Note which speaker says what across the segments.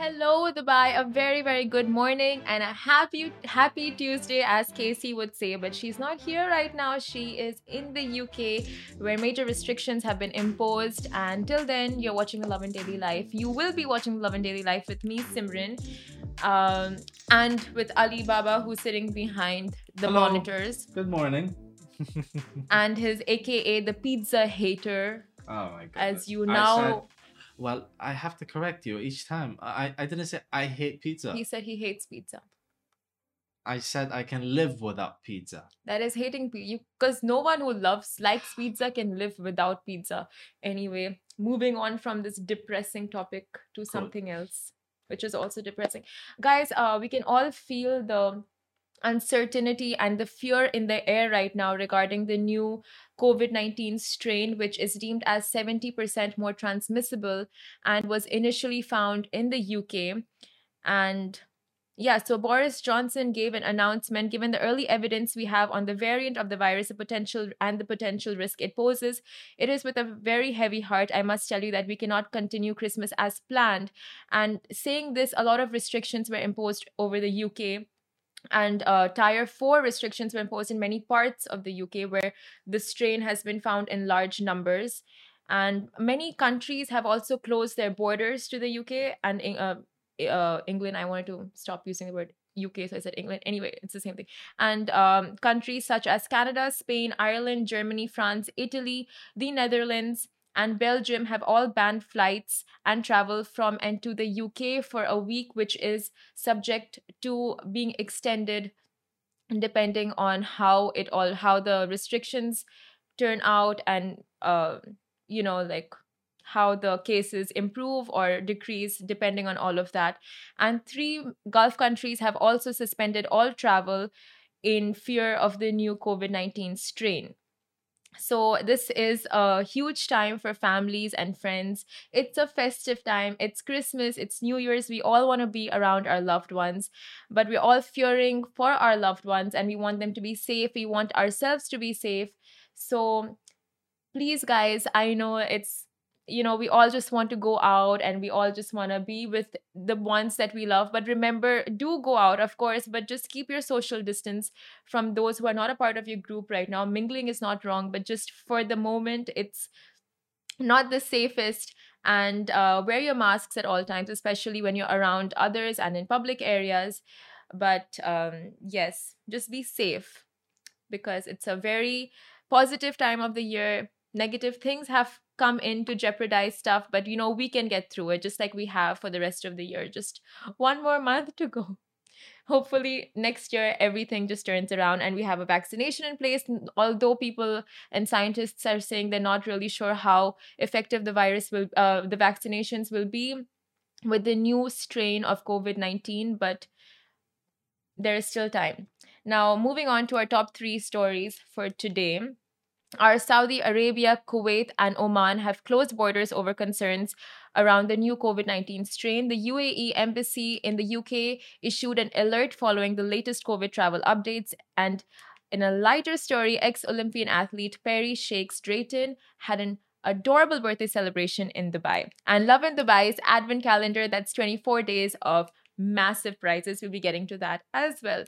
Speaker 1: Hello, Dubai. A very, very good morning Lovin a happy, happy Tuesday, as Casey would say. But she's not here right now. She is in the UK, where major restrictions have been imposed. And till then, you're watching the Lovin Daily Life. You will be watching the and Daily Life with me, Simran, um, and with Ali Baba, who's sitting behind the
Speaker 2: Hello.
Speaker 1: monitors,
Speaker 2: Good morning.
Speaker 1: and his AKA the pizza hater.
Speaker 2: Oh my god.
Speaker 1: As you now,
Speaker 2: well, I have to correct you each time. I I didn't say I hate pizza.
Speaker 1: he said he hates pizza.
Speaker 2: I said I can live without pizza.
Speaker 1: That is hating pizza. Because no one who loves, likes pizza can live without pizza. Anyway, moving on from this depressing topic to something else, which is also depressing. Guys, uh, we can all feel the uncertainty and the fear in the air right now regarding the new COVID 19 strain, which is deemed as 70% more transmissible and was initially found in the UK. And yeah, so Boris Johnson gave an announcement given the early evidence we have on the variant of the virus, the potential and the potential risk it poses. It is with a very heavy heart, I must tell you, that we cannot continue Christmas as planned. And saying this, a lot of restrictions were imposed over the UK. And uh, tier 4 restrictions were imposed in many parts of the UK where the strain has been found in large numbers. And many countries have also closed their borders to the UK and uh, uh, England. I wanted to stop using the word UK, so I said England. Anyway, it's the same thing. And um, countries such as Canada, Spain, Ireland, Germany, France, Italy, the Netherlands, and Belgium have all banned flights and travel from and to the UK for a week, which is subject to being extended depending on how it all how the restrictions turn out and uh you know like how the cases improve or decrease depending on all of that. And three Gulf countries have also suspended all travel in fear of the new COVID 19 strain. So, this is a huge time for families and friends. It's a festive time. It's Christmas. It's New Year's. We all want to be around our loved ones, but we're all fearing for our loved ones and we want them to be safe. We want ourselves to be safe. So, please, guys, I know it's you know we all just want to go out and we all just want to be with the ones that we love. But remember do go out of course but just keep your social distance from those who are not a part of your group right now. Mingling is not wrong but just for the moment it's not the safest. And uh, wear your masks at all times especially when you're around others and in public areas. But um, yes just be safe because it's a very positive time of the year negative things have come in to jeopardize stuff but you know we can get through it just like we have for the rest of the year. Just one more month to go. Hopefully next year everything just turns around and we have a vaccination in place. Although people and scientists are saying they're not really sure how effective the virus will uh, the vaccinations will be with the new strain of covid-19 but there is still time. Now moving on to our top 3 stories for today our Saudi Arabia, Kuwait, and Oman have closed borders over concerns around the new COVID 19 strain. The UAE embassy in the UK issued an alert following the latest COVID travel updates. And in a lighter story, ex Olympian athlete Perri Shakes Drayton had an adorable birthday celebration in Dubai. And Lovin Dubai's advent calendar, that's 24 days of massive prizes. We'll be getting to that as well.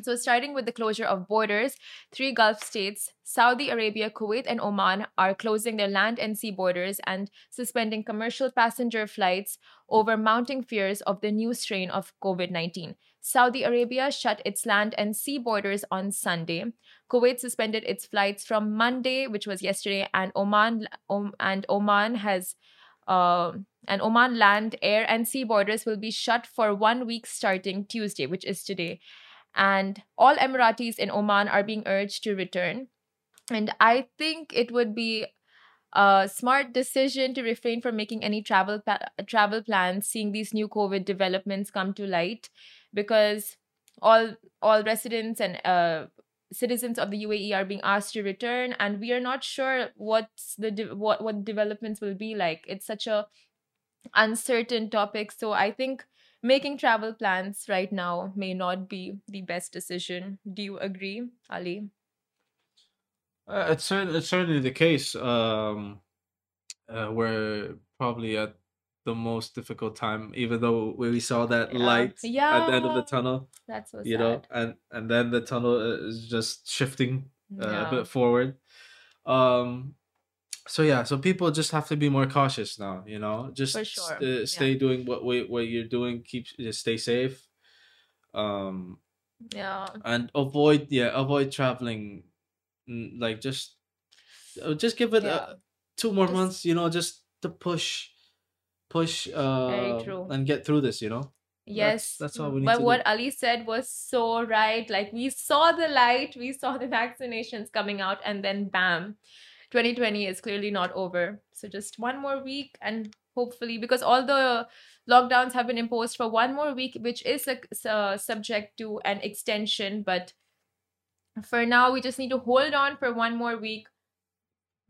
Speaker 1: So, starting with the closure of borders, three Gulf states, Saudi Arabia, Kuwait, and Oman, are closing their land and sea borders and suspending commercial passenger flights over mounting fears of the new strain of COVID 19. Saudi Arabia shut its land and sea borders on Sunday. Kuwait suspended its flights from Monday, which was yesterday, and Oman um, and Oman has uh, and Oman land, air, and sea borders will be shut for one week starting Tuesday, which is today and all Emiratis in Oman are being urged to return. And I think it would be a smart decision to refrain from making any travel pa- travel plans, seeing these new COVID developments come to light, because all all residents and uh, citizens of the UAE are being asked to return, and we are not sure what's the de- what what developments will be like. It's such a uncertain topic, so I think making travel plans right now may not be the best decision. Do you agree, Ali?
Speaker 2: Uh, it's certainly it's certainly the case. Um, uh, we're probably at the most difficult time, even though we saw that
Speaker 1: Yeah.
Speaker 2: light at the end of the tunnel.
Speaker 1: That's so
Speaker 2: You know, and and then the tunnel is just shifting uh,
Speaker 1: Yeah.
Speaker 2: a bit forward. Um, so yeah, so people just have to be more cautious now. You know, just
Speaker 1: sure. Yeah.
Speaker 2: stay doing what we what you're doing. Keep just stay safe. Um,
Speaker 1: Yeah.
Speaker 2: and avoid yeah avoid traveling like just uh, just give it
Speaker 1: Yeah.
Speaker 2: uh, two more
Speaker 1: Just-
Speaker 2: months you know just to push push uh and get through this you know
Speaker 1: Yes.
Speaker 2: that's all we need
Speaker 1: But what
Speaker 2: do.
Speaker 1: Ali said was so right. Like we saw the light, we saw the vaccinations coming out, and then bam, 2020 is clearly not over. So just one more week, and hopefully, because all the lockdowns have been imposed for one more week, which is a, uh, subject to an extension. But for now, we just need to hold on for one more week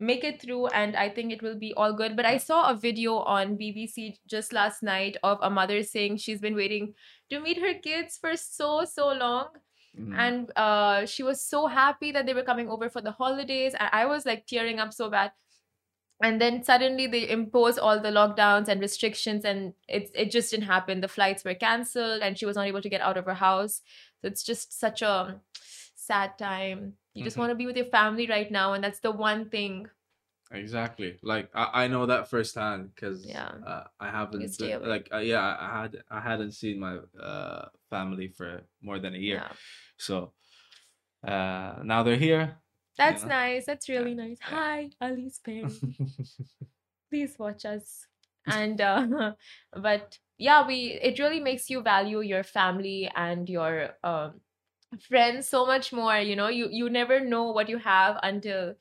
Speaker 1: make it through and i think it will be all good but i saw a video on bbc just last night of a mother saying she's been waiting to meet her kids for so so long
Speaker 2: Mm.
Speaker 1: and uh she was so happy that they were coming over for the holidays and i was like tearing up so bad and then suddenly they impose all the lockdowns and restrictions and it, it just didn't happen the flights were cancelled and she was not able to get out of her house so it's just such a sad time you just
Speaker 2: Mhm.
Speaker 1: want to be with your family right now and that's the one thing
Speaker 2: exactly. Like i, I know that firsthand because
Speaker 1: Yeah.
Speaker 2: uh, i haven't been- like uh, yeah I, had i hadn't seen my uh family for more than a year.
Speaker 1: Yeah.
Speaker 2: So uh now they're here
Speaker 1: that's
Speaker 2: know?
Speaker 1: nice. That's really
Speaker 2: Yeah,
Speaker 1: nice.
Speaker 2: Yeah.
Speaker 1: hi ali's parents. Please watch us. And uh, but yeah we it really makes you value your family and your um friends so much more you know? You you never know what you have until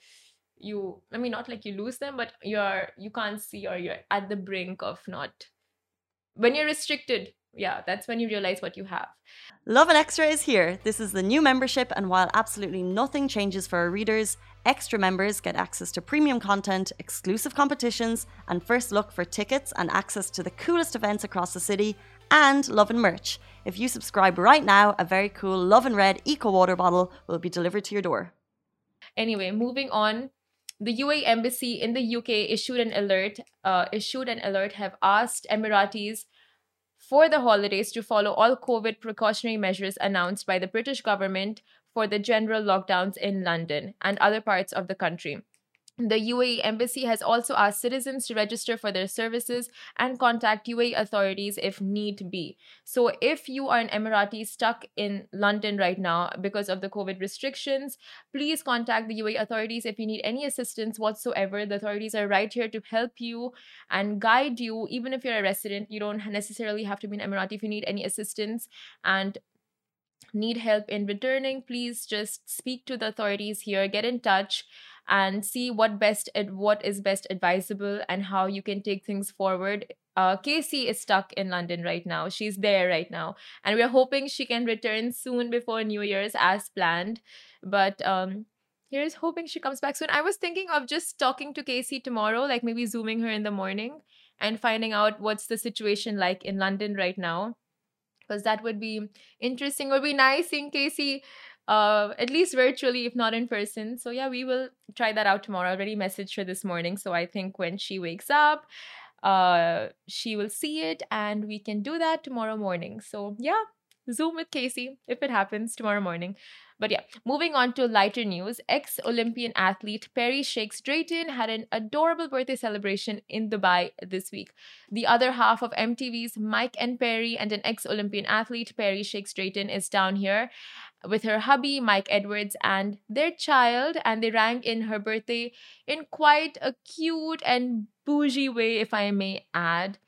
Speaker 1: you i mean not like you lose them but you're you can't see or you're at the brink of not when you're restricted yeah that's when you realize what you have
Speaker 3: Lovin Extra is here. This is the new membership, and while absolutely nothing changes for our readers, extra members get access to premium content, exclusive competitions, and first look for tickets and access to the coolest events across the city, and Lovin merch. If you subscribe right now, a very cool Lovin Red Eco Water bottle will be delivered to your door.
Speaker 1: Anyway, moving on. The UAE embassy in the UK issued an alert. Uh, issued an alert have asked Emiratis for the holidays to follow all COVID precautionary measures announced by the British government for the general lockdowns in London and other parts of the country. The UAE embassy has also asked citizens to register for their services and contact UAE authorities if need be. So, if you are an Emirati stuck in London right now because of the COVID restrictions, please contact the UAE authorities if you need any assistance whatsoever. The authorities are right here to help you and guide you. Even if you're a resident, you don't necessarily have to be an Emirati if you need any assistance and need help in returning. Please just speak to the authorities here, get in touch and see what best ad- what is best advisable and how you can take things forward. Uh, Casey is stuck in London right now. She's there right now, and we're hoping she can return soon before New Year's as planned. But um, here's hoping she comes back soon. I was thinking of just talking to Casey tomorrow, like maybe zooming her in the morning and finding out what's the situation like in London right now, because that would be interesting. Would be nice seeing Casey uh at least virtually if not in person. So yeah we will try that out tomorrow. I already messaged her this morning. So i think when she wakes up uh she will see it and we can do that tomorrow morning. So yeah zoom with casey if it happens tomorrow morning. But yeah moving on to lighter news. Ex-olympian athlete Perri shakes drayton had an adorable birthday celebration in dubai this week. The other half of mtv's mike and Perri and an ex-olympian athlete Perri shakes drayton is down here with her hubby, Mike Edwards, and their child, and they rang in her birthday in quite a cute and bougie way, if I may add.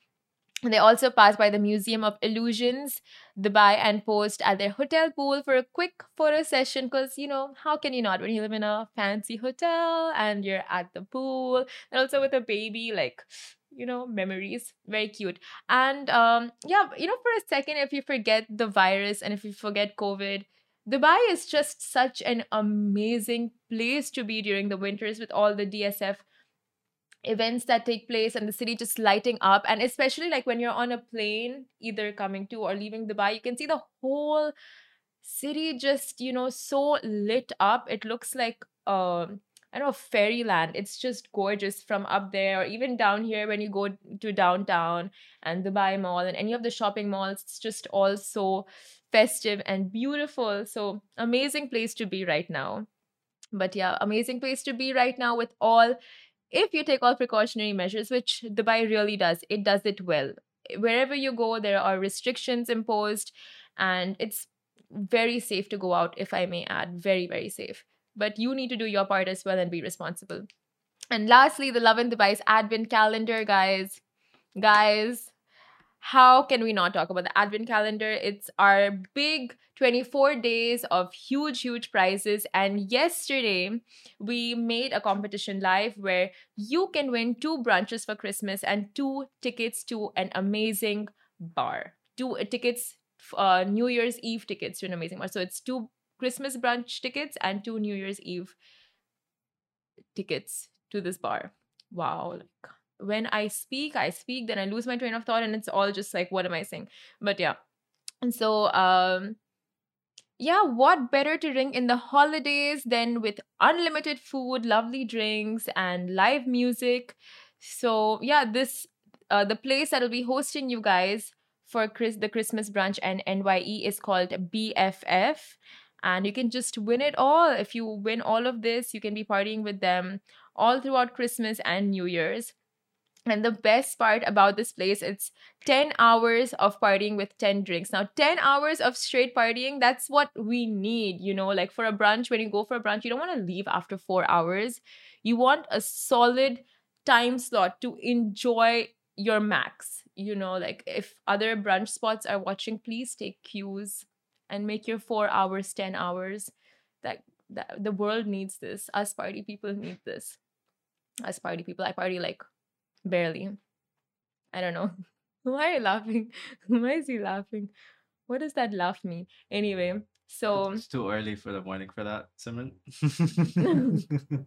Speaker 1: They also passed by the Museum of Illusions, Dubai, and posed at their hotel pool for a quick photo session. Because, you know, how can you not when you live in a fancy hotel and you're at the pool and also with a baby? Like, you know, memories. Very cute. And um, yeah, you know, for a second, if you forget the virus and if you forget COVID, Dubai is just such an amazing place to be during the winters with all the DSF events that take place and the city just lighting up and especially like when you're on a plane either coming to or leaving dubai you can see the whole city just you know so lit up it looks like um I don't know, fairyland. It's just gorgeous from up there, or even down here when you go to downtown and Dubai Mall and any of the shopping malls. It's just all so festive and beautiful. So, amazing place to be right now. But yeah, amazing place to be right now with all, if you take all precautionary measures, which Dubai really does, it does it well. Wherever you go, there are restrictions imposed, and it's very safe to go out, if I may add. Very, very safe but you need to do your part as well and be responsible. And lastly, the Lovin Dubai's Advent calendar, guys. Guys, how can we not talk about the Advent calendar? It's our big 24 days of huge, huge prizes. And yesterday, we made a competition live where you can win two brunches for Christmas and two tickets to an amazing bar. Two uh, tickets, uh, New Year's Eve tickets to an amazing bar. So it's two Christmas brunch tickets and two New Year's Eve tickets to this bar. Wow. Like when I speak, I speak, then I lose my train of thought and it's all just like, what am I saying? But yeah. And so um yeah, what better to ring in the holidays than with unlimited food, lovely drinks, and live music? So yeah, this uh, the place that'll be hosting you guys for Chris the Christmas brunch and NYE is called BFF, and you can just win it all. If you win all of this, you can be partying with them all throughout Christmas and New Year's. And the best part about this place, it's 10 hours of partying with 10 drinks. Now, 10 hours of straight partying, that's what we need, you know, like for a brunch, when you go for a brunch, you don't want to leave after four hours. You want a solid time slot to enjoy your max. You know, like if other brunch spots are watching, please take cues and make your four hours 10 hours that, that the world needs this us party people need this us party people i party like barely. I don't know. Why are you laughing? Why is he laughing? What does that laugh mean? Anyway so
Speaker 4: it's too early for the morning for that Simran.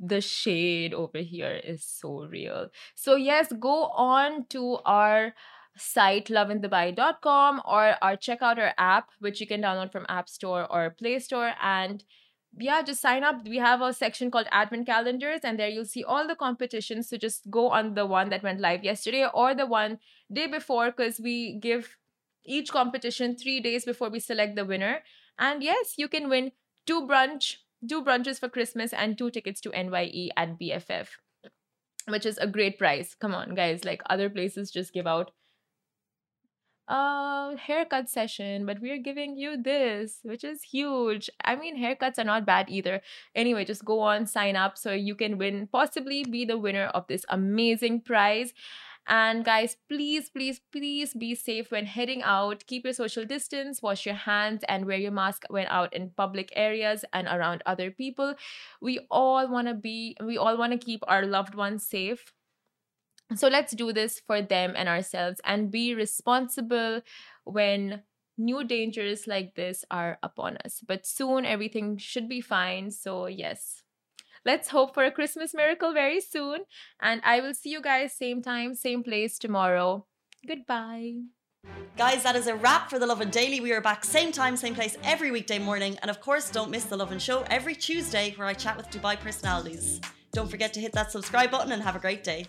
Speaker 1: The shade over here is so real. So yes go on to our site lovindubai.com or or check out our app which you can download from app store or play store and yeah just sign up. We have a section called advent calendars and there you'll see all the competitions. So just go on the one that went live yesterday or the one day before because we give each competition three days before we select the winner. And yes you can win two brunch two brunches for christmas and two tickets to nye at bff which is a great price. Come on guys like other places just give out uh haircut session but we're giving you this which is huge. I mean haircuts are not bad either. Anyway just go on sign up so you can win possibly be the winner of this amazing prize. And guys please please please be safe when heading out. Keep your social distance wash your hands and wear your mask when out in public areas and around other people. We all want to be we all want to keep our loved ones safe so let's do this for them and ourselves and be responsible when new dangers like this are upon us. But soon everything should be fine. So, yes. Let's hope for a Christmas miracle very soon. And I will see you guys same time, same place tomorrow. Goodbye.
Speaker 3: Guys, that is a wrap for the Lovin Daily. We are back same time, same place every weekday morning. And of course, don't miss the Lovin Show every Tuesday where I chat with Dubai personalities. Don't forget to hit that subscribe button and have a great day.